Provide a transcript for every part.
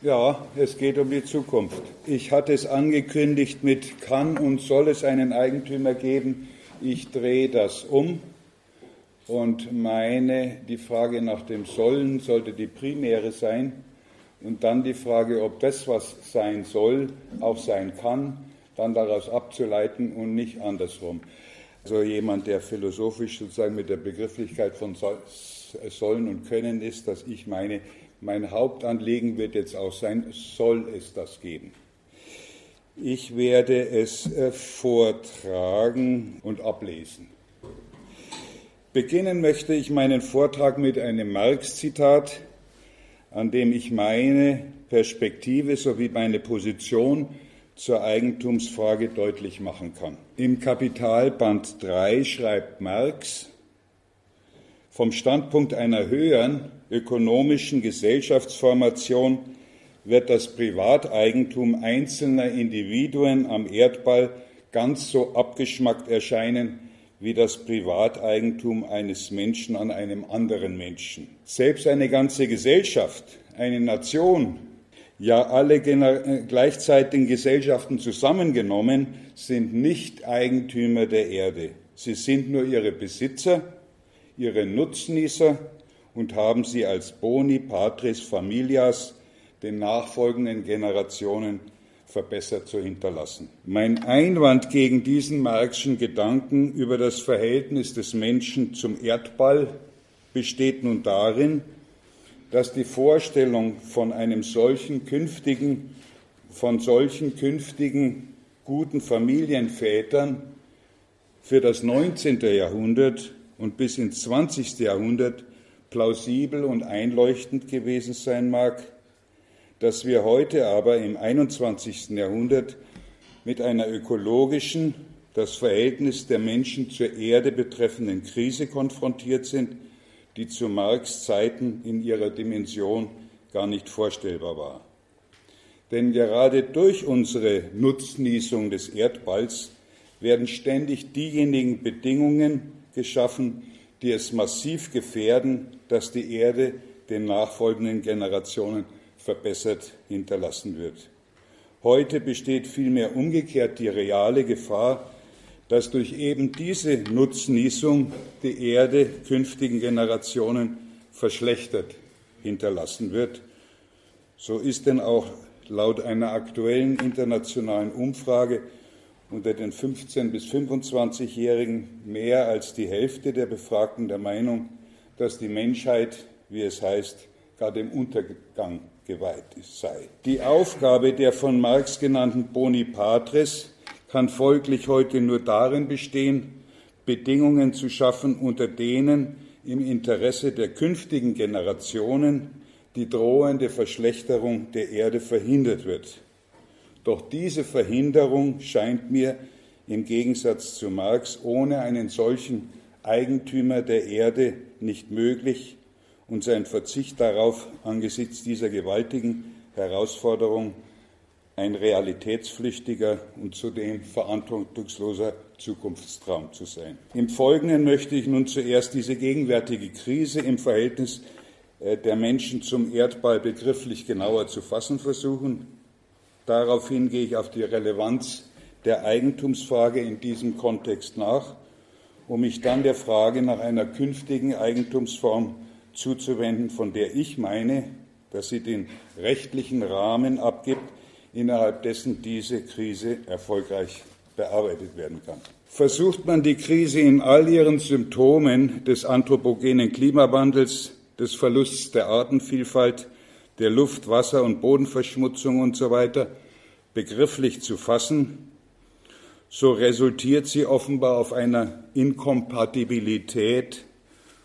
Ja, es geht um die Zukunft. Ich hatte es angekündigt mit kann und soll es einen Eigentümer geben. Ich drehe das um und meine, die Frage nach dem Sollen sollte die primäre sein und dann die Frage, ob das, was sein soll, auch sein kann, dann daraus abzuleiten und nicht andersrum. Also jemand, der philosophisch sozusagen mit der Begrifflichkeit von Sollen und Können ist, dass ich meine, mein Hauptanliegen wird jetzt auch sein, soll es das geben? Ich werde es äh, vortragen und ablesen. Beginnen möchte ich meinen Vortrag mit einem Marx-Zitat, an dem ich meine Perspektive sowie meine Position zur Eigentumsfrage deutlich machen kann. Im Kapital Band 3 schreibt Marx, vom Standpunkt einer höheren ökonomischen Gesellschaftsformation wird das Privateigentum einzelner Individuen am Erdball ganz so abgeschmackt erscheinen wie das Privateigentum eines Menschen an einem anderen Menschen. Selbst eine ganze Gesellschaft, eine Nation, ja alle gleichzeitigen Gesellschaften zusammengenommen, sind nicht Eigentümer der Erde. Sie sind nur ihre Besitzer, ihre Nutznießer und haben sie als Boni Patris Familias den nachfolgenden Generationen verbessert zu hinterlassen. Mein Einwand gegen diesen Marxischen Gedanken über das Verhältnis des Menschen zum Erdball besteht nun darin, dass die Vorstellung von einem solchen künftigen, von solchen künftigen guten Familienvätern für das 19. Jahrhundert und bis ins 20. Jahrhundert plausibel und einleuchtend gewesen sein mag, dass wir heute aber im 21. Jahrhundert mit einer ökologischen, das Verhältnis der Menschen zur Erde betreffenden Krise konfrontiert sind, die zu Marx Zeiten in ihrer Dimension gar nicht vorstellbar war. Denn gerade durch unsere Nutznießung des Erdballs werden ständig diejenigen Bedingungen geschaffen, die es massiv gefährden, dass die Erde den nachfolgenden Generationen verbessert hinterlassen wird. Heute besteht vielmehr umgekehrt die reale Gefahr, dass durch eben diese Nutznießung die Erde künftigen Generationen verschlechtert hinterlassen wird. So ist denn auch laut einer aktuellen internationalen Umfrage unter den 15 bis 25-Jährigen mehr als die Hälfte der Befragten der Meinung, dass die Menschheit, wie es heißt, gar dem Untergang geweiht sei. Die Aufgabe der von Marx genannten Boni Patres kann folglich heute nur darin bestehen, Bedingungen zu schaffen, unter denen im Interesse der künftigen Generationen die drohende Verschlechterung der Erde verhindert wird. Doch diese Verhinderung scheint mir im Gegensatz zu Marx ohne einen solchen Eigentümer der Erde nicht möglich und sein Verzicht darauf angesichts dieser gewaltigen Herausforderung ein realitätsflüchtiger und zudem verantwortungsloser Zukunftstraum zu sein. Im Folgenden möchte ich nun zuerst diese gegenwärtige Krise im Verhältnis äh, der Menschen zum Erdball begrifflich genauer zu fassen versuchen. Daraufhin gehe ich auf die Relevanz der Eigentumsfrage in diesem Kontext nach, um mich dann der Frage nach einer künftigen Eigentumsform zuzuwenden, von der ich meine, dass sie den rechtlichen Rahmen abgibt, innerhalb dessen diese Krise erfolgreich bearbeitet werden kann. Versucht man die Krise in all ihren Symptomen des anthropogenen Klimawandels, des Verlusts der Artenvielfalt, der Luft-, Wasser- und Bodenverschmutzung und so begrifflich zu fassen, so resultiert sie offenbar auf einer Inkompatibilität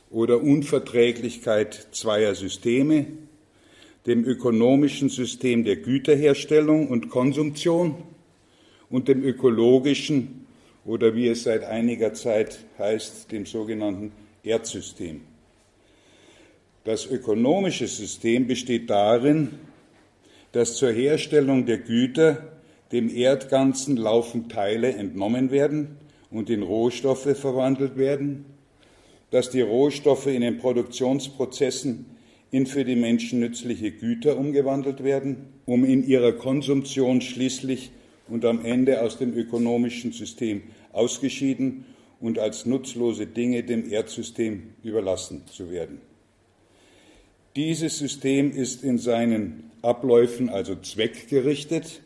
oder Unverträglichkeit zweier Systeme, dem ökonomischen System der Güterherstellung und Konsumption und dem ökologischen oder wie es seit einiger Zeit heißt, dem sogenannten Erdsystem. Das ökonomische System besteht darin, dass zur Herstellung der Güter dem Erdganzen laufend Teile entnommen werden und in Rohstoffe verwandelt werden, dass die Rohstoffe in den Produktionsprozessen in für die Menschen nützliche Güter umgewandelt werden, um in ihrer Konsumption schließlich und am Ende aus dem ökonomischen System ausgeschieden und als nutzlose Dinge dem Erdsystem überlassen zu werden. Dieses System ist in seinen Abläufen also zweckgerichtet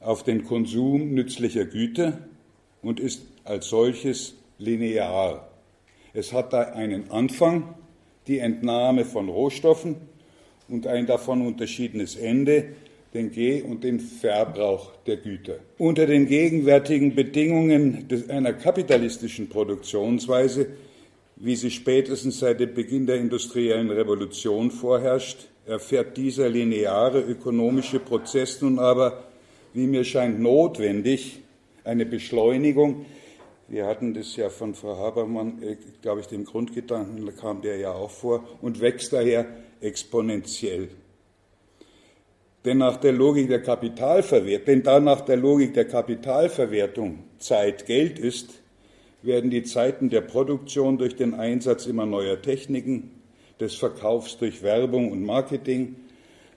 auf den Konsum nützlicher Güter und ist als solches linear. Es hat da einen Anfang, die Entnahme von Rohstoffen und ein davon unterschiedenes Ende, den Geh- und den Verbrauch der Güter. Unter den gegenwärtigen Bedingungen einer kapitalistischen Produktionsweise, wie sie spätestens seit dem Beginn der industriellen Revolution vorherrscht, erfährt dieser lineare ökonomische Prozess nun aber, wie mir scheint, notwendig eine Beschleunigung. Wir hatten das ja von Frau Habermann, äh, glaube ich, dem Grundgedanken, da kam der ja auch vor, und wächst daher exponentiell. Denn nach der Logik der Kapitalverwertung, denn da nach der Logik der Kapitalverwertung Zeit Geld ist, werden die Zeiten der Produktion durch den Einsatz immer neuer Techniken, des Verkaufs durch Werbung und Marketing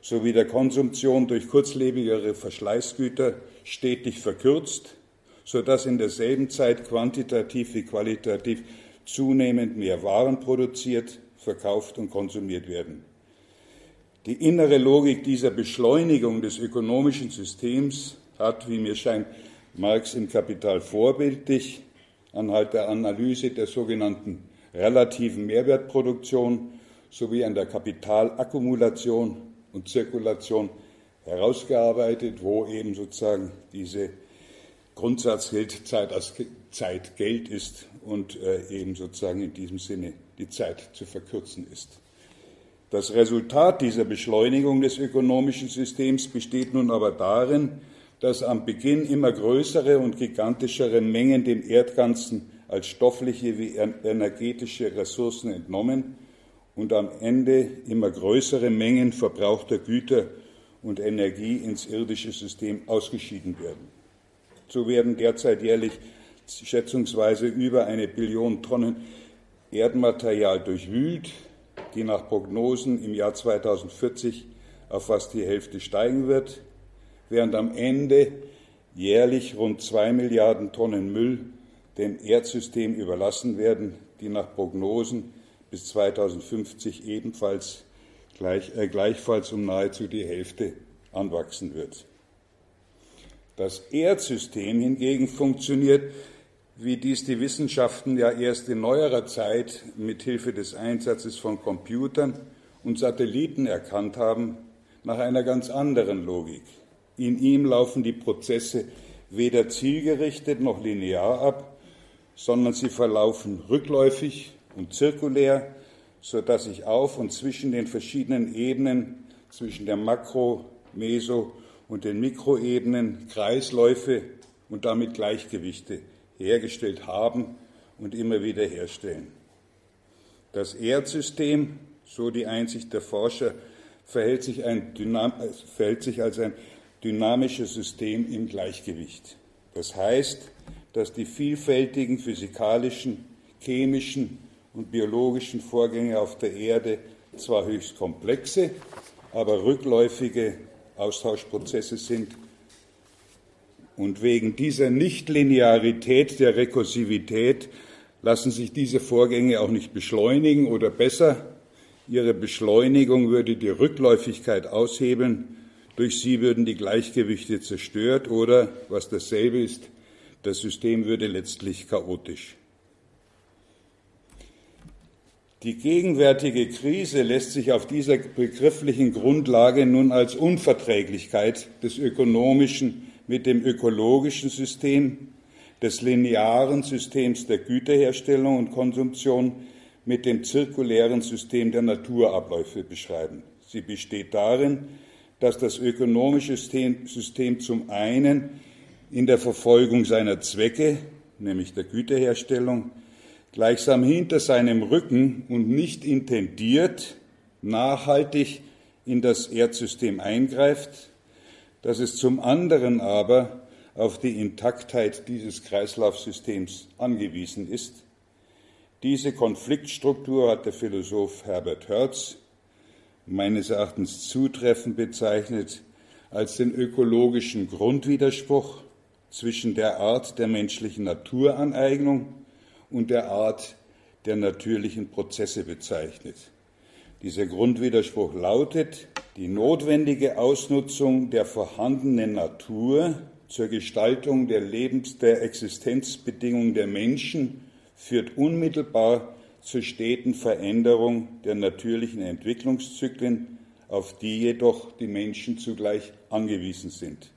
sowie der Konsumption durch kurzlebigere Verschleißgüter stetig verkürzt, sodass in derselben Zeit quantitativ wie qualitativ zunehmend mehr Waren produziert, verkauft und konsumiert werden. Die innere Logik dieser Beschleunigung des ökonomischen Systems hat, wie mir scheint, Marx im Kapital vorbildlich anhand der Analyse der sogenannten relativen Mehrwertproduktion sowie an der Kapitalakkumulation und Zirkulation herausgearbeitet, wo eben sozusagen diese Grundsatz gilt, Zeit als Zeit Geld ist und äh, eben sozusagen in diesem Sinne die Zeit zu verkürzen ist. Das Resultat dieser Beschleunigung des ökonomischen Systems besteht nun aber darin, dass am Beginn immer größere und gigantischere Mengen dem Erdganzen als stoffliche wie energetische Ressourcen entnommen und am Ende immer größere Mengen verbrauchter Güter und Energie ins irdische System ausgeschieden werden. So werden derzeit jährlich schätzungsweise über eine Billion Tonnen Erdmaterial durchwühlt, die nach Prognosen im Jahr 2040 auf fast die Hälfte steigen wird, während am Ende jährlich rund zwei Milliarden Tonnen Müll dem Erdsystem überlassen werden, die nach Prognosen bis 2050 ebenfalls gleich, äh, gleichfalls um nahezu die Hälfte anwachsen wird. Das Erdsystem hingegen funktioniert wie dies die Wissenschaften ja erst in neuerer Zeit mit Hilfe des Einsatzes von Computern und Satelliten erkannt haben, nach einer ganz anderen Logik. In ihm laufen die Prozesse weder zielgerichtet noch linear ab, sondern sie verlaufen rückläufig und zirkulär, sodass sich auf und zwischen den verschiedenen Ebenen, zwischen der Makro-, Meso- und den Mikroebenen Kreisläufe und damit Gleichgewichte hergestellt haben und immer wieder herstellen. Das Erdsystem, so die Einsicht der Forscher, verhält sich, ein, verhält sich als ein dynamisches System im Gleichgewicht. Das heißt, dass die vielfältigen physikalischen, chemischen und biologischen Vorgänge auf der Erde zwar höchst komplexe, aber rückläufige Austauschprozesse sind und wegen dieser Nichtlinearität der Rekursivität lassen sich diese Vorgänge auch nicht beschleunigen oder besser, ihre Beschleunigung würde die Rückläufigkeit aushebeln, durch sie würden die Gleichgewichte zerstört oder, was dasselbe ist, das System würde letztlich chaotisch. Die gegenwärtige Krise lässt sich auf dieser begrifflichen Grundlage nun als Unverträglichkeit des ökonomischen mit dem ökologischen System, des linearen Systems der Güterherstellung und Konsumption mit dem zirkulären System der Naturabläufe beschreiben. Sie besteht darin, dass das ökonomische System zum einen in der Verfolgung seiner Zwecke, nämlich der Güterherstellung, gleichsam hinter seinem Rücken und nicht intendiert nachhaltig in das Erdsystem eingreift, dass es zum anderen aber auf die Intaktheit dieses Kreislaufsystems angewiesen ist. Diese Konfliktstruktur hat der Philosoph Herbert Hertz meines Erachtens zutreffend bezeichnet als den ökologischen Grundwiderspruch zwischen der Art der menschlichen Naturaneignung und der Art der natürlichen Prozesse bezeichnet. Dieser Grundwiderspruch lautet, die notwendige Ausnutzung der vorhandenen Natur zur Gestaltung der Lebens-, der Existenzbedingungen der Menschen führt unmittelbar zur steten Veränderung der natürlichen Entwicklungszyklen, auf die jedoch die Menschen zugleich angewiesen sind.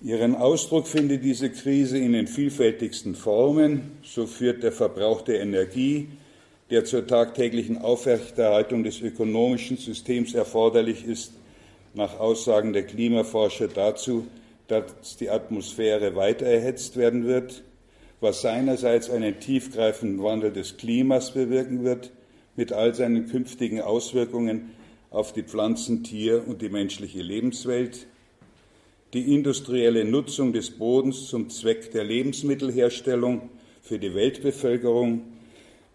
Ihren Ausdruck findet diese Krise in den vielfältigsten Formen. So führt der Verbrauch der Energie, der zur tagtäglichen Aufrechterhaltung des ökonomischen Systems erforderlich ist, nach Aussagen der Klimaforscher dazu, dass die Atmosphäre weiter erhitzt werden wird, was seinerseits einen tiefgreifenden Wandel des Klimas bewirken wird, mit all seinen künftigen Auswirkungen auf die Pflanzen-, Tier- und die menschliche Lebenswelt, die industrielle Nutzung des Bodens zum Zweck der Lebensmittelherstellung für die Weltbevölkerung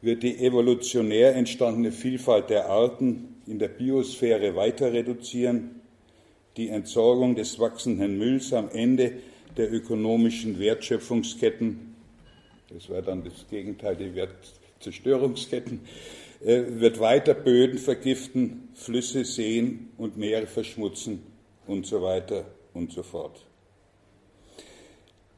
wird die evolutionär entstandene Vielfalt der Arten in der Biosphäre weiter reduzieren, die Entsorgung des wachsenden Mülls am Ende der ökonomischen Wertschöpfungsketten, das war dann das Gegenteil, die Wertzerstörungsketten, äh, wird weiter Böden vergiften, Flüsse, Seen und Meere verschmutzen und so weiter und so fort.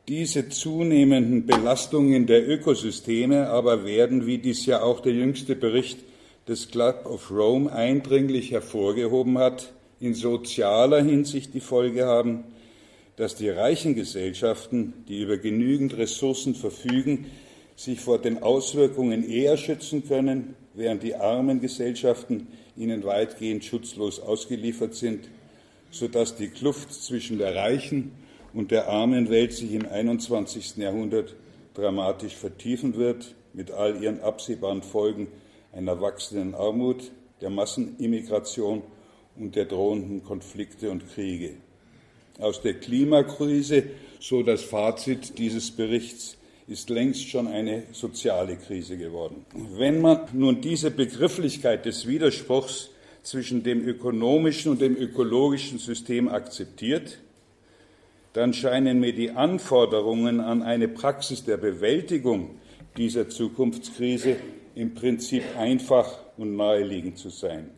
Diese zunehmenden Belastungen der Ökosysteme aber werden, wie dies ja auch der jüngste Bericht des Club of Rome eindringlich hervorgehoben hat, in sozialer Hinsicht die Folge haben, dass die reichen Gesellschaften, die über genügend Ressourcen verfügen, sich vor den Auswirkungen eher schützen können, während die armen Gesellschaften ihnen weitgehend schutzlos ausgeliefert sind, sodass die Kluft zwischen der reichen und der armen Welt sich im 21. Jahrhundert dramatisch vertiefen wird, mit all ihren absehbaren Folgen einer wachsenden Armut, der Massenimmigration und der drohenden Konflikte und Kriege. Aus der Klimakrise, so das Fazit dieses Berichts, ist längst schon eine soziale Krise geworden. Wenn man nun diese Begrifflichkeit des Widerspruchs zwischen dem ökonomischen und dem ökologischen System akzeptiert, dann scheinen mir die Anforderungen an eine Praxis der Bewältigung dieser Zukunftskrise im Prinzip einfach und naheliegend zu sein.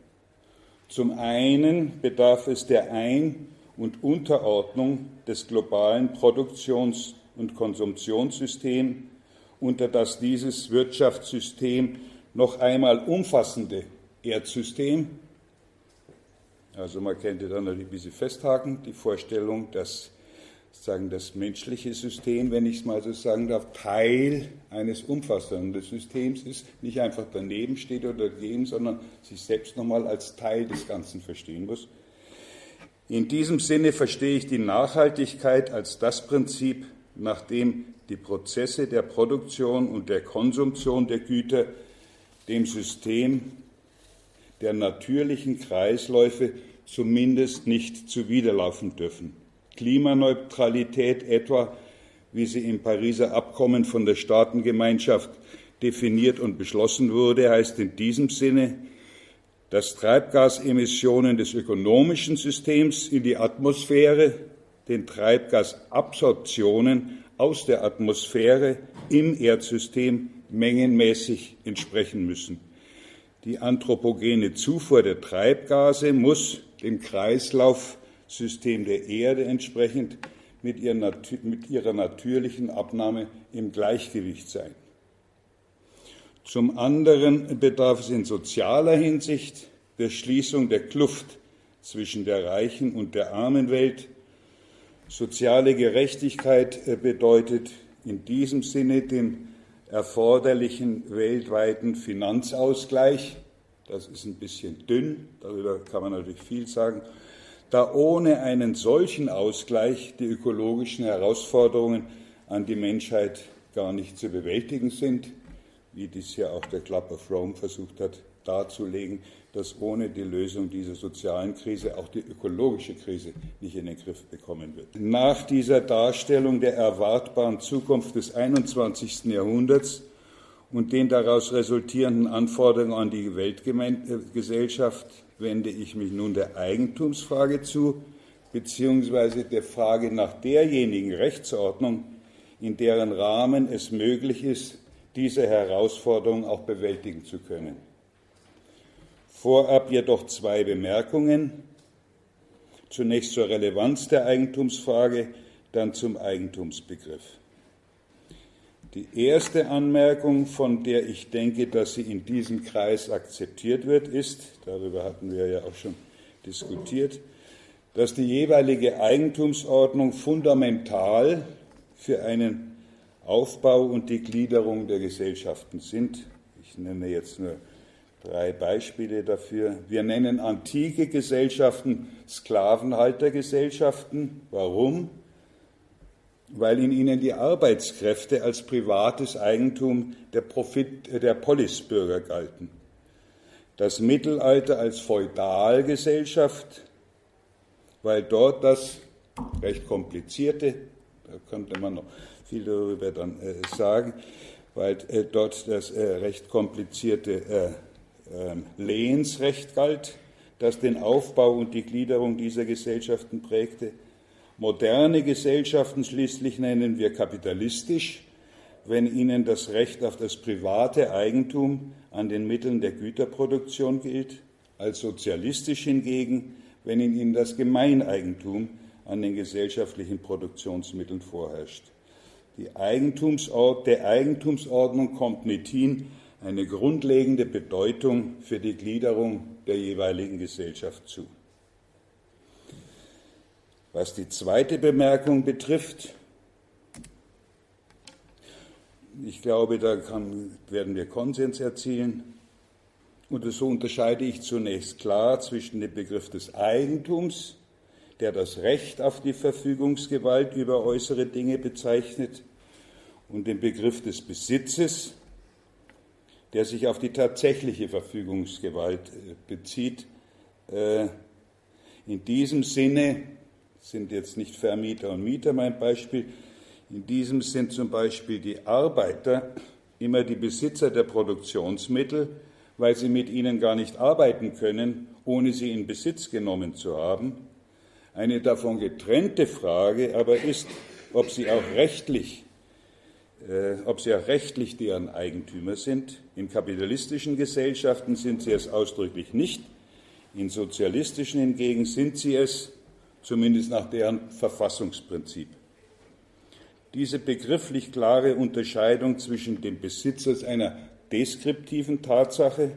Zum einen bedarf es der Ein- und Unterordnung des globalen Produktions- und Konsumptionssystems, unter das dieses Wirtschaftssystem noch einmal umfassende Erdsystem, also man könnte dann natürlich ein bisschen festhaken, die Vorstellung, dass sagen, das menschliche System, wenn ich es mal so sagen darf, Teil eines umfassenden Systems ist, nicht einfach daneben steht oder dagegen, sondern sich selbst nochmal als Teil des Ganzen verstehen muss. In diesem Sinne verstehe ich die Nachhaltigkeit als das Prinzip, nach dem die Prozesse der Produktion und der Konsumtion der Güter dem System der natürlichen Kreisläufe zumindest nicht zuwiderlaufen dürfen. Klimaneutralität etwa, wie sie im Pariser Abkommen von der Staatengemeinschaft definiert und beschlossen wurde, heißt in diesem Sinne, dass Treibgasemissionen des ökonomischen Systems in die Atmosphäre den Treibgasabsorptionen aus der Atmosphäre im Erdsystem mengenmäßig entsprechen müssen. Die anthropogene Zufuhr der Treibgase muss dem Kreislauf System der Erde entsprechend mit ihrer natürlichen Abnahme im Gleichgewicht sein. Zum anderen bedarf es in sozialer Hinsicht der Schließung der Kluft zwischen der reichen und der armen Welt. Soziale Gerechtigkeit äh, bedeutet in diesem Sinne den erforderlichen weltweiten Finanzausgleich. Das ist ein bisschen dünn, darüber kann man natürlich viel sagen da ohne einen solchen Ausgleich die ökologischen Herausforderungen an die Menschheit gar nicht zu bewältigen sind, wie dies ja auch der Club of Rome versucht hat darzulegen, dass ohne die Lösung dieser sozialen Krise auch die ökologische Krise nicht in den Griff bekommen wird. Nach dieser Darstellung der erwartbaren Zukunft des 21. Jahrhunderts und den daraus resultierenden Anforderungen an die Weltgesellschaft wende ich mich nun der Eigentumsfrage zu, beziehungsweise der Frage nach derjenigen Rechtsordnung, in deren Rahmen es möglich ist, diese Herausforderung auch bewältigen zu können. Vorab jedoch zwei Bemerkungen. Zunächst zur Relevanz der Eigentumsfrage, dann zum Eigentumsbegriff. Die erste Anmerkung, von der ich denke, dass sie in diesem Kreis akzeptiert wird, ist, darüber hatten wir ja auch schon diskutiert, dass die jeweilige Eigentumsordnung fundamental für einen Aufbau und die Gliederung der Gesellschaften sind. Ich nenne jetzt nur drei Beispiele dafür. Wir nennen antike Gesellschaften Sklavenhaltergesellschaften. Warum? Weil in ihnen die Arbeitskräfte als privates Eigentum der, Profit, der Polisbürger galten. Das Mittelalter als Feudalgesellschaft, weil dort das recht komplizierte, da könnte man noch viel darüber dann äh, sagen, weil äh, dort das äh, recht komplizierte äh, ähm, Lehensrecht galt, das den Aufbau und die Gliederung dieser Gesellschaften prägte. Moderne Gesellschaften schließlich nennen wir kapitalistisch, wenn ihnen das Recht auf das private Eigentum an den Mitteln der Güterproduktion gilt, als sozialistisch hingegen, wenn in ihnen das Gemeineigentum an den gesellschaftlichen Produktionsmitteln vorherrscht. Eigentumsord der Eigentumsordnung kommt mithin eine grundlegende Bedeutung für die Gliederung der jeweiligen Gesellschaft zu. Was die zweite Bemerkung betrifft, ich glaube, da kann, werden wir Konsens erzielen. Und so unterscheide ich zunächst klar zwischen dem Begriff des Eigentums, der das Recht auf die Verfügungsgewalt über äußere Dinge bezeichnet, und dem Begriff des Besitzes, der sich auf die tatsächliche Verfügungsgewalt äh, bezieht. Äh, in diesem Sinne sind jetzt nicht Vermieter und Mieter mein Beispiel, in diesem sind zum Beispiel die Arbeiter immer die Besitzer der Produktionsmittel, weil sie mit ihnen gar nicht arbeiten können, ohne sie in Besitz genommen zu haben. Eine davon getrennte Frage aber ist, ob sie auch rechtlich, äh, ob sie auch rechtlich deren Eigentümer sind. In kapitalistischen Gesellschaften sind sie es ausdrücklich nicht. In sozialistischen hingegen sind sie es, zumindest nach deren Verfassungsprinzip. Diese begrifflich klare Unterscheidung zwischen dem Besitz als einer deskriptiven Tatsache,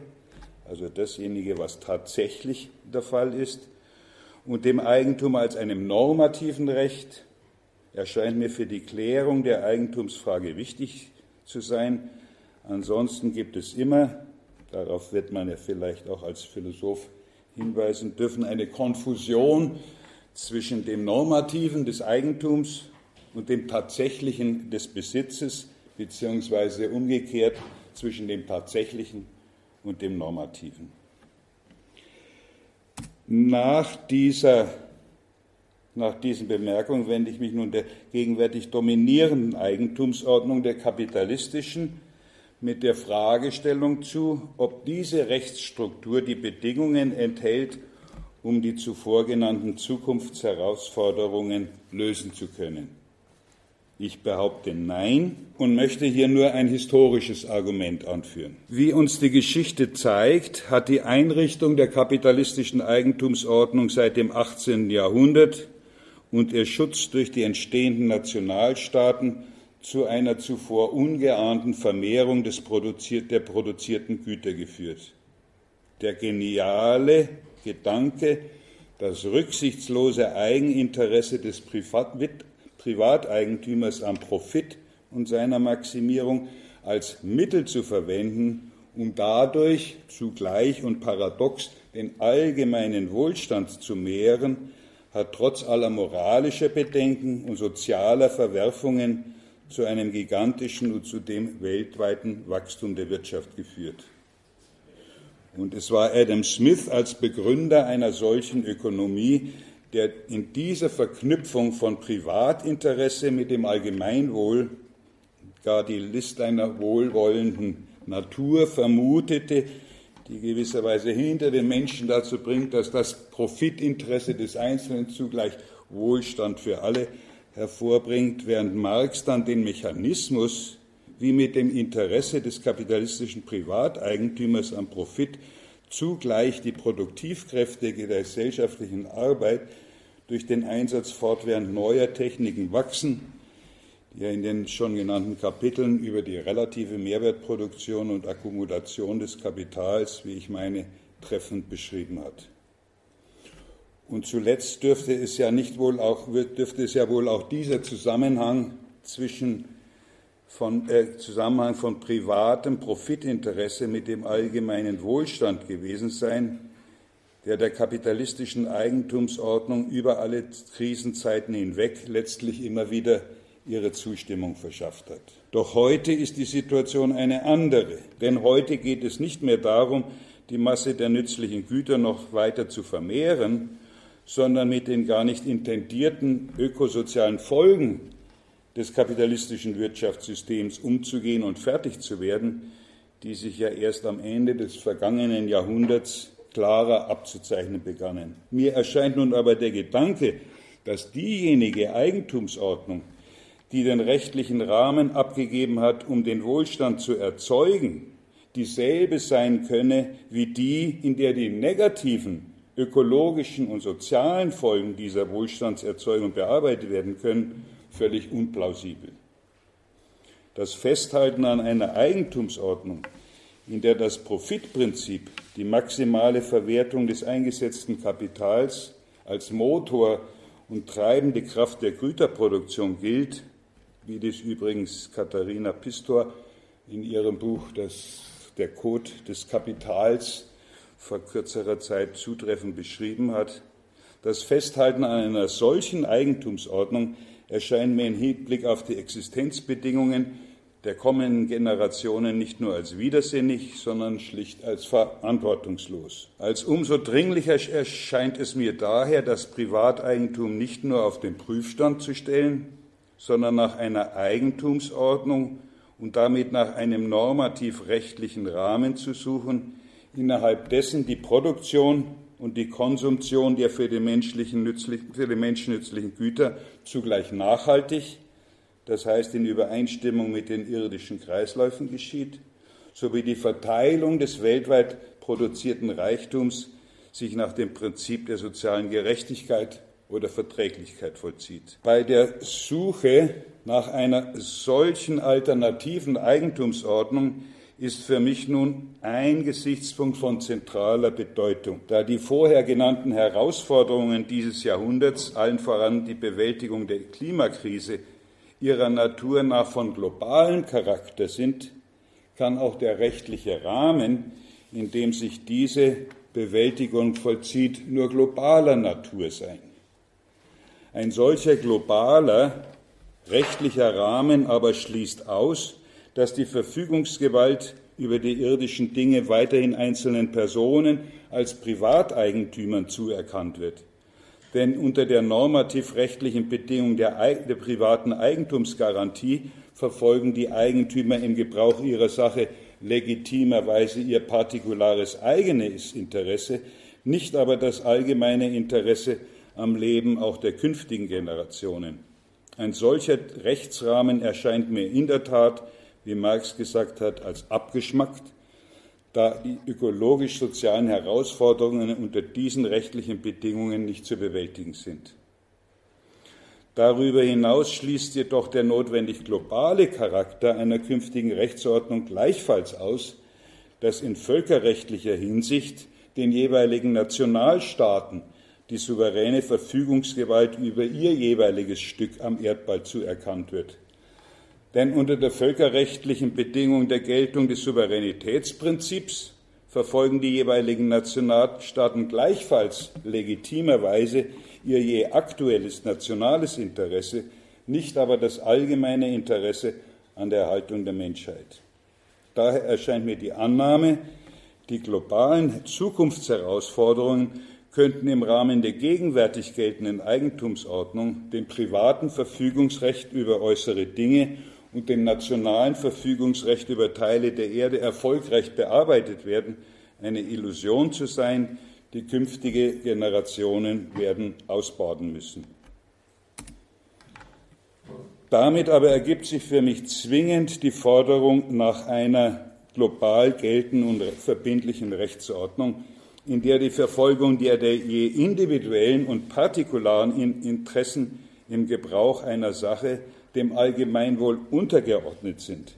also dasjenige, was tatsächlich der Fall ist, und dem Eigentum als einem normativen Recht, erscheint mir für die Klärung der Eigentumsfrage wichtig zu sein. Ansonsten gibt es immer, darauf wird man ja vielleicht auch als Philosoph hinweisen dürfen, eine Konfusion zwischen dem Normativen des Eigentums und dem Tatsächlichen des Besitzes, beziehungsweise umgekehrt zwischen dem Tatsächlichen und dem Normativen. Nach dieser nach diesen Bemerkungen wende ich mich nun der gegenwärtig dominierenden Eigentumsordnung der kapitalistischen mit der Fragestellung zu, ob diese Rechtsstruktur die Bedingungen enthält, um die zuvor genannten Zukunftsherausforderungen lösen zu können. Ich behaupte Nein und möchte hier nur ein historisches Argument anführen. Wie uns die Geschichte zeigt, hat die Einrichtung der kapitalistischen Eigentumsordnung seit dem 18. Jahrhundert und ihr Schutz durch die entstehenden Nationalstaaten zu einer zuvor ungeahnten Vermehrung des produziert, der produzierten Güter geführt. Der geniale Gedanke, das rücksichtslose Eigeninteresse des Privat Privateigentümers am Profit und seiner Maximierung als Mittel zu verwenden, um dadurch zugleich und paradox den allgemeinen Wohlstand zu mehren, hat trotz aller moralischer Bedenken und sozialer Verwerfungen zu einem gigantischen und zudem weltweiten Wachstum der Wirtschaft geführt. Und es war Adam Smith als Begründer einer solchen Ökonomie, der in dieser Verknüpfung von Privatinteresse mit dem Allgemeinwohl gar die List einer wohlwollenden Natur vermutete, die gewisserweise hinter den Menschen dazu bringt, dass das Profitinteresse des Einzelnen zugleich Wohlstand für alle hervorbringt, während Marx dann den Mechanismus, wie mit dem Interesse des kapitalistischen Privateigentümers am Profit zugleich die Produktivkräfte der gesellschaftlichen Arbeit durch den Einsatz fortwährend neuer Techniken wachsen, die er in den schon genannten Kapiteln über die relative Mehrwertproduktion und Akkumulation des Kapitals, wie ich meine, treffend beschrieben hat. Und zuletzt dürfte es ja nicht wohl auch, dürfte es ja wohl auch dieser Zusammenhang zwischen von, äh, Zusammenhang von privatem Profitinteresse mit dem allgemeinen Wohlstand gewesen sein, der der kapitalistischen Eigentumsordnung über alle Krisenzeiten hinweg letztlich immer wieder ihre Zustimmung verschafft hat. Doch heute ist die Situation eine andere, denn heute geht es nicht mehr darum, die Masse der nützlichen Güter noch weiter zu vermehren, sondern mit den gar nicht intendierten ökosozialen Folgen des kapitalistischen Wirtschaftssystems umzugehen und fertig zu werden, die sich ja erst am Ende des vergangenen Jahrhunderts klarer abzuzeichnen begannen. Mir erscheint nun aber der Gedanke, dass diejenige Eigentumsordnung, die den rechtlichen Rahmen abgegeben hat, um den Wohlstand zu erzeugen, dieselbe sein könne wie die, in der die negativen ökologischen und sozialen Folgen dieser Wohlstandserzeugung bearbeitet werden können, völlig unplausibel. Das Festhalten an einer Eigentumsordnung, in der das Profitprinzip, die maximale Verwertung des eingesetzten Kapitals als Motor und treibende Kraft der Güterproduktion gilt, wie das übrigens Katharina Pistor in ihrem Buch das, Der Code des Kapitals vor kürzerer Zeit zutreffend beschrieben hat. Das Festhalten an einer solchen Eigentumsordnung erscheint mir im Hinblick auf die Existenzbedingungen der kommenden Generationen nicht nur als widersinnig, sondern schlicht als verantwortungslos. Als umso dringlicher erscheint es mir daher, das Privateigentum nicht nur auf den Prüfstand zu stellen, sondern nach einer Eigentumsordnung und damit nach einem normativ-rechtlichen Rahmen zu suchen, innerhalb dessen die Produktion und die Konsumption der für den, menschlichen nützlichen, für den Menschen nützlichen Güter zugleich nachhaltig, das heißt in Übereinstimmung mit den irdischen Kreisläufen geschieht, sowie die Verteilung des weltweit produzierten Reichtums sich nach dem Prinzip der sozialen Gerechtigkeit oder Verträglichkeit vollzieht. Bei der Suche nach einer solchen alternativen Eigentumsordnung ist für mich nun ein Gesichtspunkt von zentraler Bedeutung, da die vorher genannten Herausforderungen dieses Jahrhunderts, allen voran die Bewältigung der Klimakrise, ihrer Natur nach von globalem Charakter sind, kann auch der rechtliche Rahmen, in dem sich diese Bewältigung vollzieht, nur globaler Natur sein. Ein solcher globaler rechtlicher Rahmen aber schließt aus, dass die Verfügungsgewalt über die irdischen Dinge weiterhin einzelnen Personen als Privateigentümern zuerkannt wird. Denn unter der normativ-rechtlichen Bedingung der, der, privaten Eigentumsgarantie verfolgen die Eigentümer im Gebrauch ihrer Sache legitimerweise ihr partikulares eigenes Interesse, nicht aber das allgemeine Interesse am Leben auch der künftigen Generationen. Ein solcher Rechtsrahmen erscheint mir in der Tat, wie Marx gesagt hat, als abgeschmackt, da die ökologisch-sozialen Herausforderungen unter diesen rechtlichen Bedingungen nicht zu bewältigen sind. Darüber hinaus schließt jedoch der notwendig globale Charakter einer künftigen Rechtsordnung gleichfalls aus, dass in völkerrechtlicher Hinsicht den jeweiligen Nationalstaaten die souveräne Verfügungsgewalt über ihr jeweiliges Stück am Erdball zuerkannt wird. Denn unter der völkerrechtlichen Bedingung der Geltung des Souveränitätsprinzips verfolgen die jeweiligen Nationalstaaten gleichfalls legitimerweise ihr je aktuelles nationales Interesse, nicht aber das allgemeine Interesse an der Erhaltung der Menschheit. Daher erscheint mir die Annahme, die globalen Zukunftsherausforderungen könnten im Rahmen der gegenwärtig geltenden Eigentumsordnung dem privaten Verfügungsrecht über äußere Dinge und dem nationalen Verfügungsrecht über Teile der Erde erfolgreich bearbeitet werden, eine Illusion zu sein, die künftige Generationen werden ausbaden müssen. Damit aber ergibt sich für mich zwingend die Forderung nach einer global geltenden und verbindlichen Rechtsordnung, in der die Verfolgung der, der je individuellen und partikularen Interessen im Gebrauch einer Sache dem Allgemeinwohl untergeordnet sind.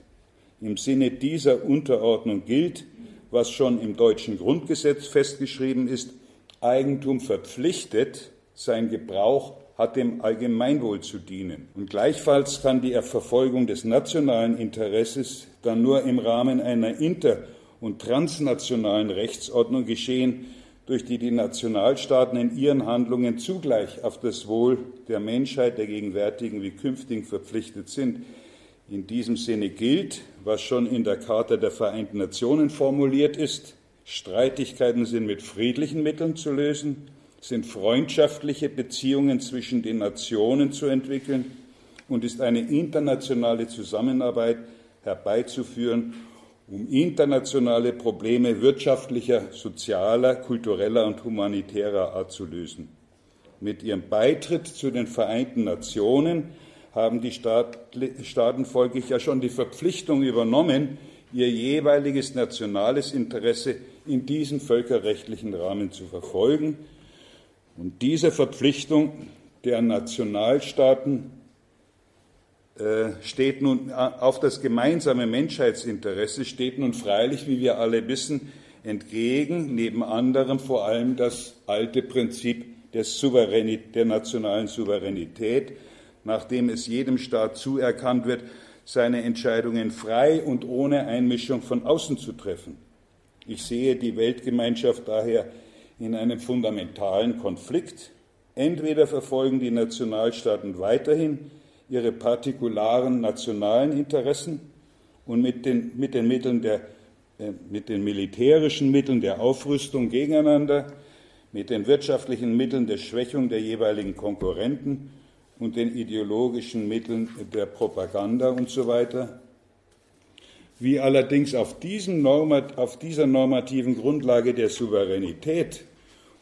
Im Sinne dieser Unterordnung gilt, was schon im deutschen Grundgesetz festgeschrieben ist, Eigentum verpflichtet, sein Gebrauch hat dem Allgemeinwohl zu dienen. Und gleichfalls kann die Verfolgung des nationalen Interesses dann nur im Rahmen einer inter- und transnationalen Rechtsordnung geschehen, durch die die Nationalstaaten in ihren Handlungen zugleich auf das Wohl der Menschheit, der gegenwärtigen wie künftigen verpflichtet sind. In diesem Sinne gilt, was schon in der Charta der Vereinten Nationen formuliert ist, Streitigkeiten sind mit friedlichen Mitteln zu lösen, sind freundschaftliche Beziehungen zwischen den Nationen zu entwickeln und ist eine internationale Zusammenarbeit herbeizuführen, um internationale Probleme wirtschaftlicher, sozialer, kultureller und humanitärer Art zu lösen. Mit ihrem Beitritt zu den Vereinten Nationen haben die Staaten folglich ja schon die Verpflichtung übernommen, ihr jeweiliges nationales Interesse in diesem völkerrechtlichen Rahmen zu verfolgen. Und diese Verpflichtung der Nationalstaaten steht nun äh, auf das gemeinsame Menschheitsinteresse steht nun freilich, wie wir alle wissen, entgegen, neben anderem vor allem das alte Prinzip der, der nationalen Souveränität, nachdem es jedem Staat zuerkannt wird, seine Entscheidungen frei und ohne Einmischung von außen zu treffen. Ich sehe die Weltgemeinschaft daher in einem fundamentalen Konflikt. Entweder verfolgen die Nationalstaaten weiterhin ihre partikularen nationalen Interessen und mit den, mit den Mitteln der äh, mit den militärischen Mitteln der Aufrüstung gegeneinander, mit den wirtschaftlichen Mitteln der Schwächung der jeweiligen Konkurrenten und den ideologischen Mitteln der Propaganda und so weiter. Wie allerdings auf, Normat, auf dieser normativen Grundlage der Souveränität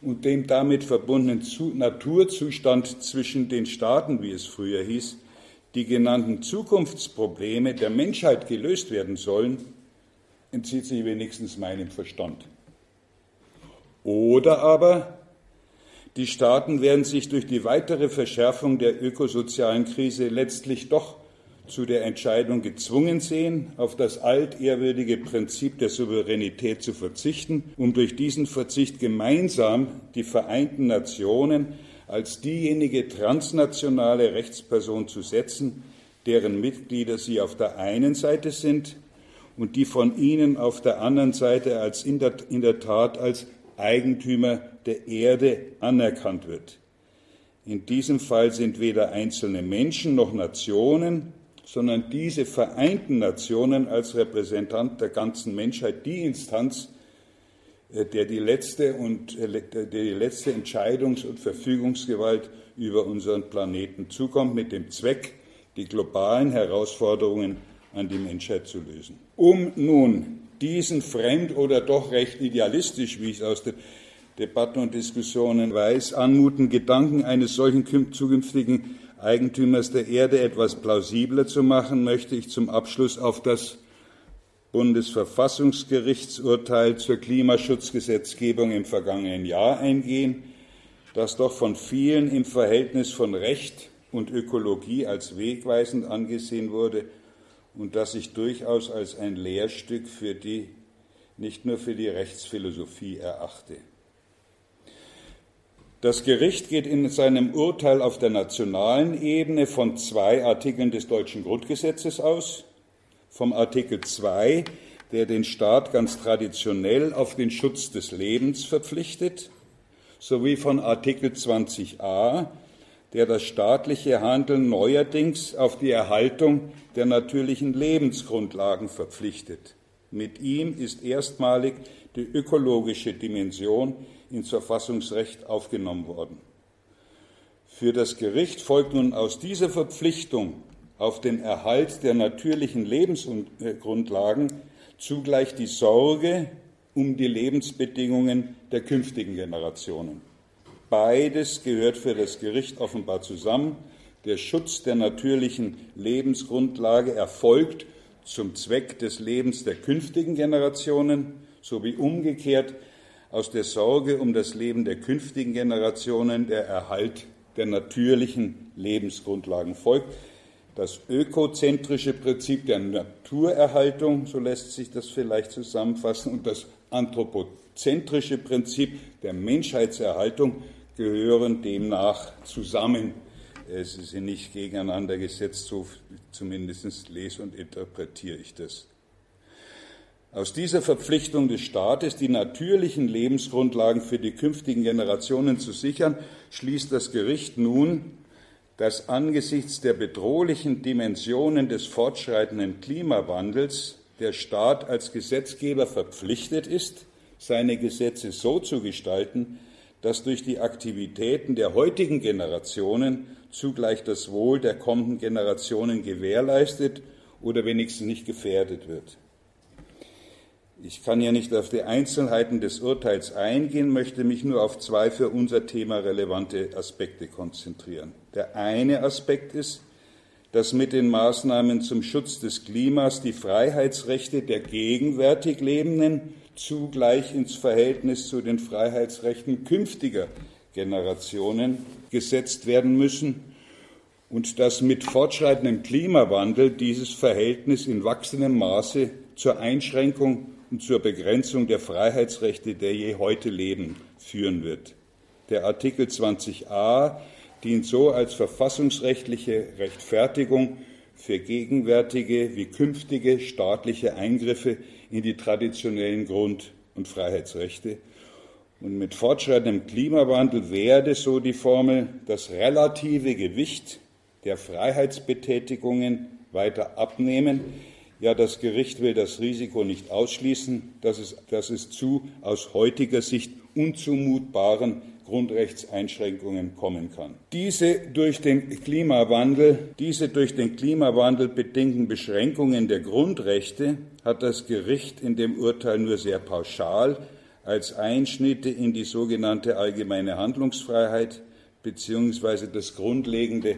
und dem damit verbundenen Naturzustand zwischen den Staaten, wie es früher hieß, die genannten Zukunftsprobleme der Menschheit gelöst werden sollen, entzieht sich wenigstens meinem Verstand. Oder aber die Staaten werden sich durch die weitere Verschärfung der ökosozialen Krise letztlich doch zu der Entscheidung gezwungen sehen, auf das altehrwürdige Prinzip der Souveränität zu verzichten, um durch diesen Verzicht gemeinsam die Vereinten Nationen als diejenige transnationale Rechtsperson zu setzen, deren Mitglieder sie auf der einen Seite sind und die von ihnen auf der anderen Seite als in der, in der Tat als Eigentümer der Erde anerkannt wird. In diesem Fall sind weder einzelne Menschen noch Nationen, sondern diese Vereinten Nationen als Repräsentant der ganzen Menschheit die Instanz, der die letzte, und, äh, der die letzte Entscheidungs- und Verfügungsgewalt über unseren Planeten zukommt, mit dem Zweck, die globalen Herausforderungen an die Menschheit zu lösen. Um nun diesen fremd oder doch recht idealistisch, wie ich es aus den Debatten und Diskussionen weiß, anmuten, Gedanken eines solchen zukünftigen Eigentümers der Erde etwas plausibler zu machen, möchte ich zum Abschluss auf das Bundesverfassungsgerichtsurteil zur Klimaschutzgesetzgebung im vergangenen Jahr eingehen, das doch von vielen im Verhältnis von Recht und Ökologie als wegweisend angesehen wurde und das ich durchaus als ein Lehrstück für die, nicht nur für die Rechtsphilosophie erachte. Das Gericht geht in seinem Urteil auf der nationalen Ebene von zwei Artikeln des deutschen Grundgesetzes aus. Vom Artikel 2, der den Staat ganz traditionell auf den Schutz des Lebens verpflichtet, sowie von Artikel 20a, der das staatliche Handeln neuerdings auf die Erhaltung der natürlichen Lebensgrundlagen verpflichtet. Mit ihm ist erstmalig die ökologische Dimension ins Verfassungsrecht aufgenommen worden. Für das Gericht folgt nun aus dieser Verpflichtung auf den Erhalt der natürlichen Lebensgrundlagen zugleich die Sorge um die Lebensbedingungen der künftigen Generationen. Beides gehört für das Gericht offenbar zusammen. Der Schutz der natürlichen Lebensgrundlage erfolgt zum Zweck des Lebens der künftigen Generationen sowie umgekehrt aus der Sorge um das Leben der künftigen Generationen der Erhalt der natürlichen Lebensgrundlagen folgt. Das ökozentrische Prinzip der Naturerhaltung, so lässt sich das vielleicht zusammenfassen, und das anthropozentrische Prinzip der Menschheitserhaltung gehören demnach zusammen. Sie sind nicht gegeneinander gesetzt, so zumindest lese und interpretiere ich das. Aus dieser Verpflichtung des Staates, die natürlichen Lebensgrundlagen für die künftigen Generationen zu sichern, schließt das Gericht nun, dass angesichts der bedrohlichen Dimensionen des fortschreitenden Klimawandels der Staat als Gesetzgeber verpflichtet ist, seine Gesetze so zu gestalten, dass durch die Aktivitäten der heutigen Generationen zugleich das Wohl der kommenden Generationen gewährleistet oder wenigstens nicht gefährdet wird. Ich kann ja nicht auf die Einzelheiten des Urteils eingehen, möchte mich nur auf zwei für unser Thema relevante Aspekte konzentrieren. Der eine Aspekt ist, dass mit den Maßnahmen zum Schutz des Klimas die Freiheitsrechte der gegenwärtig Lebenden zugleich ins Verhältnis zu den Freiheitsrechten künftiger Generationen gesetzt werden müssen und dass mit fortschreitendem Klimawandel dieses Verhältnis in wachsendem Maße zur Einschränkung zur Begrenzung der Freiheitsrechte der je heute Leben führen wird. Der Artikel 20a dient so als verfassungsrechtliche Rechtfertigung für gegenwärtige wie künftige staatliche Eingriffe in die traditionellen Grund- und Freiheitsrechte. Und mit fortschreitendem Klimawandel werde, so die Formel, das relative Gewicht der Freiheitsbetätigungen weiter abnehmen, ja, das Gericht will das Risiko nicht ausschließen, dass es, dass es zu aus heutiger Sicht unzumutbaren Grundrechtseinschränkungen kommen kann. Diese durch den Klimawandel, diese durch den Klimawandel bedingten Beschränkungen der Grundrechte hat das Gericht in dem Urteil nur sehr pauschal als Einschnitte in die sogenannte allgemeine Handlungsfreiheit bzw. das grundlegende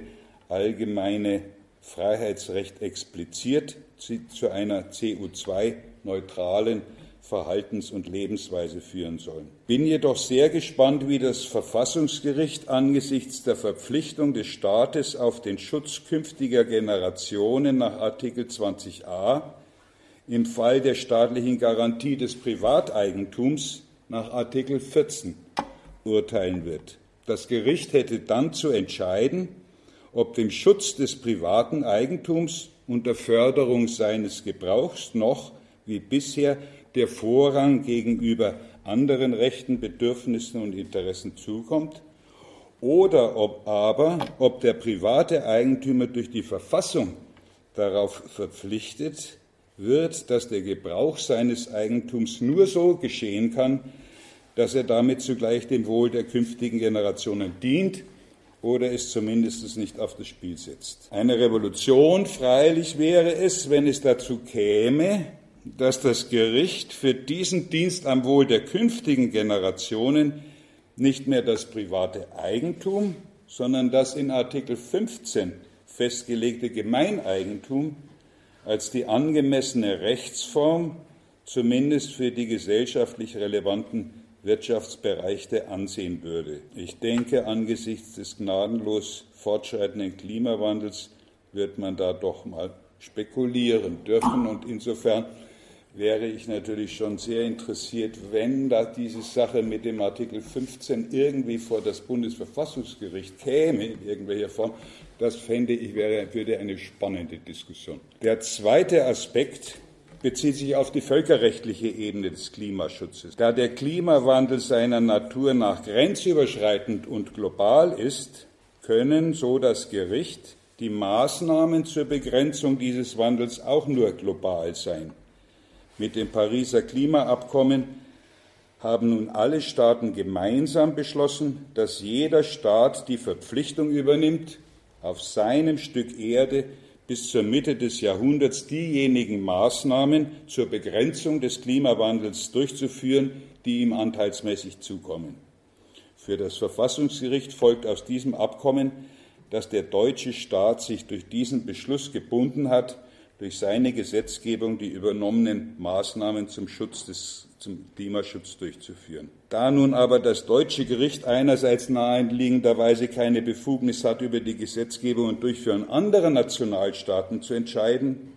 allgemeine Freiheitsrecht expliziert zu einer CO2-neutralen Verhaltens- und Lebensweise führen sollen. Bin jedoch sehr gespannt, wie das Verfassungsgericht angesichts der Verpflichtung des Staates auf den Schutz künftiger Generationen nach Artikel 20a im Fall der staatlichen Garantie des Privateigentums nach Artikel 14 urteilen wird. Das Gericht hätte dann zu entscheiden, ob dem Schutz des privaten Eigentums und der Förderung seines Gebrauchs noch, wie bisher, der Vorrang gegenüber anderen Rechten, Bedürfnissen und Interessen zukommt, oder ob aber, ob der private Eigentümer durch die Verfassung darauf verpflichtet wird, dass der Gebrauch seines Eigentums nur so geschehen kann, dass er damit zugleich dem Wohl der künftigen Generationen dient oder es zumindest nicht auf das Spiel setzt. Eine Revolution freilich wäre es, wenn es dazu käme, dass das Gericht für diesen Dienst am Wohl der künftigen Generationen nicht mehr das private Eigentum, sondern das in Artikel 15 festgelegte Gemeineigentum als die angemessene Rechtsform zumindest für die gesellschaftlich relevanten Wirtschaftsbereiche ansehen würde. Ich denke, angesichts des gnadenlos fortschreitenden Klimawandels wird man da doch mal spekulieren dürfen. Und insofern wäre ich natürlich schon sehr interessiert, wenn da diese Sache mit dem Artikel 15 irgendwie vor das Bundesverfassungsgericht käme, in irgendwelcher Form. Das fände ich wäre, würde eine spannende Diskussion. Der zweite Aspekt, bezieht sich auf die völkerrechtliche Ebene des Klimaschutzes. Da der Klimawandel seiner Natur nach grenzüberschreitend und global ist, können, so das Gericht, die Maßnahmen zur Begrenzung dieses Wandels auch nur global sein. Mit dem Pariser Klimaabkommen haben nun alle Staaten gemeinsam beschlossen, dass jeder Staat die Verpflichtung übernimmt, auf seinem Stück Erde bis zur Mitte des Jahrhunderts diejenigen Maßnahmen zur Begrenzung des Klimawandels durchzuführen, die ihm anteilsmäßig zukommen. Für das Verfassungsgericht folgt aus diesem Abkommen, dass der deutsche Staat sich durch diesen Beschluss gebunden hat, durch seine Gesetzgebung die übernommenen Maßnahmen zum Schutz des zum Klimaschutz durchzuführen. Da nun aber das deutsche Gericht einerseits naheliegenderweise keine Befugnis hat, über die Gesetzgebung und Durchführung anderer Nationalstaaten zu entscheiden,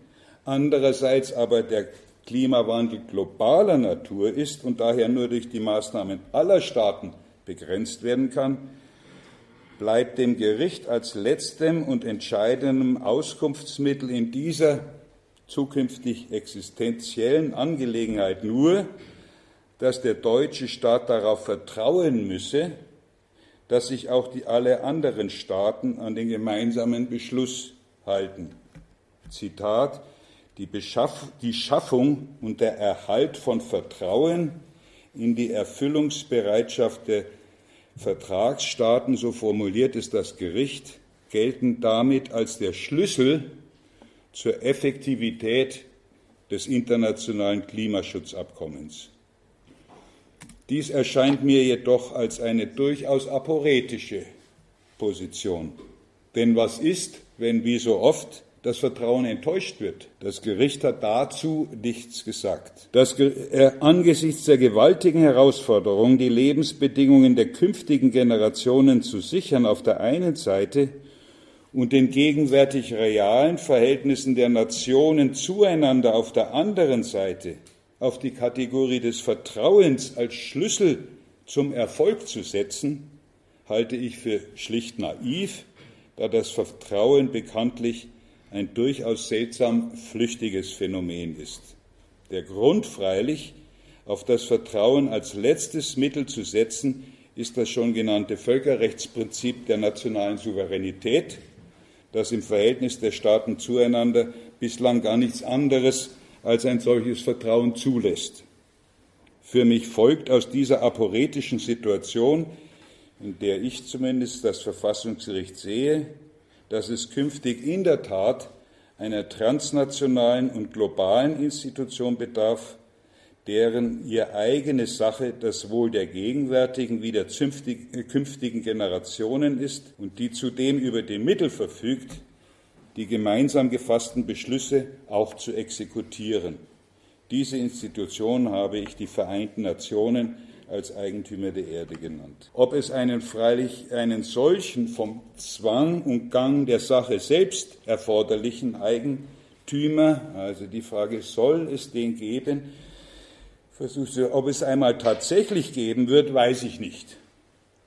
andererseits aber der Klimawandel globaler Natur ist und daher nur durch die Maßnahmen aller Staaten begrenzt werden kann, bleibt dem Gericht als letztem und entscheidendem Auskunftsmittel in dieser zukünftig existenziellen Angelegenheit nur dass der deutsche Staat darauf vertrauen müsse, dass sich auch die alle anderen Staaten an den gemeinsamen Beschluss halten. Zitat die, Beschaff die Schaffung und der Erhalt von Vertrauen in die Erfüllungsbereitschaft der Vertragsstaaten, so formuliert es das Gericht, gelten damit als der Schlüssel zur Effektivität des internationalen Klimaschutzabkommens. Dies erscheint mir jedoch als eine durchaus aporetische Position. Denn was ist, wenn wie so oft das Vertrauen enttäuscht wird? Das Gericht hat dazu nichts gesagt. Das, äh, angesichts der gewaltigen Herausforderung, die Lebensbedingungen der künftigen Generationen zu sichern, auf der einen Seite und den gegenwärtig realen Verhältnissen der Nationen zueinander auf der anderen Seite, auf die Kategorie des Vertrauens als Schlüssel zum Erfolg zu setzen, halte ich für schlicht naiv, da das Vertrauen bekanntlich ein durchaus seltsam flüchtiges Phänomen ist. Der Grund freilich, auf das Vertrauen als letztes Mittel zu setzen, ist das schon genannte Völkerrechtsprinzip der nationalen Souveränität, das im Verhältnis der Staaten zueinander bislang gar nichts anderes als ein solches Vertrauen zulässt. Für mich folgt aus dieser aporetischen Situation, in der ich zumindest das Verfassungsgericht sehe, dass es künftig in der Tat einer transnationalen und globalen Institution bedarf, deren ihr eigene Sache das Wohl der gegenwärtigen wie der künftigen Generationen ist und die zudem über die Mittel verfügt, die gemeinsam gefassten Beschlüsse auch zu exekutieren. Diese Institution habe ich die Vereinten Nationen als Eigentümer der Erde genannt. Ob es einen freilich einen solchen vom Zwang und Gang der Sache selbst erforderlichen Eigentümer, also die Frage, soll es den geben, versuche, ob es einmal tatsächlich geben wird, weiß ich nicht.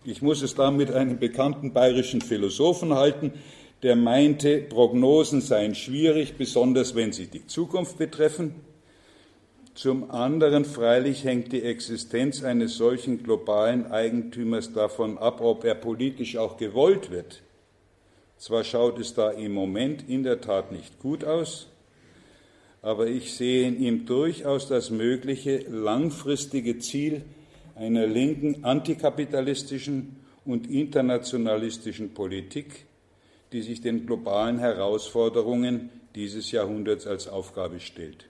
Ich muss es da mit einem bekannten bayerischen Philosophen halten, der meinte, Prognosen seien schwierig, besonders wenn sie die Zukunft betreffen. Zum anderen freilich hängt die Existenz eines solchen globalen Eigentümers davon ab, ob er politisch auch gewollt wird. Zwar schaut es da im Moment in der Tat nicht gut aus, aber ich sehe in ihm durchaus das mögliche langfristige Ziel einer linken antikapitalistischen und internationalistischen Politik, die sich den globalen Herausforderungen dieses Jahrhunderts als Aufgabe stellt.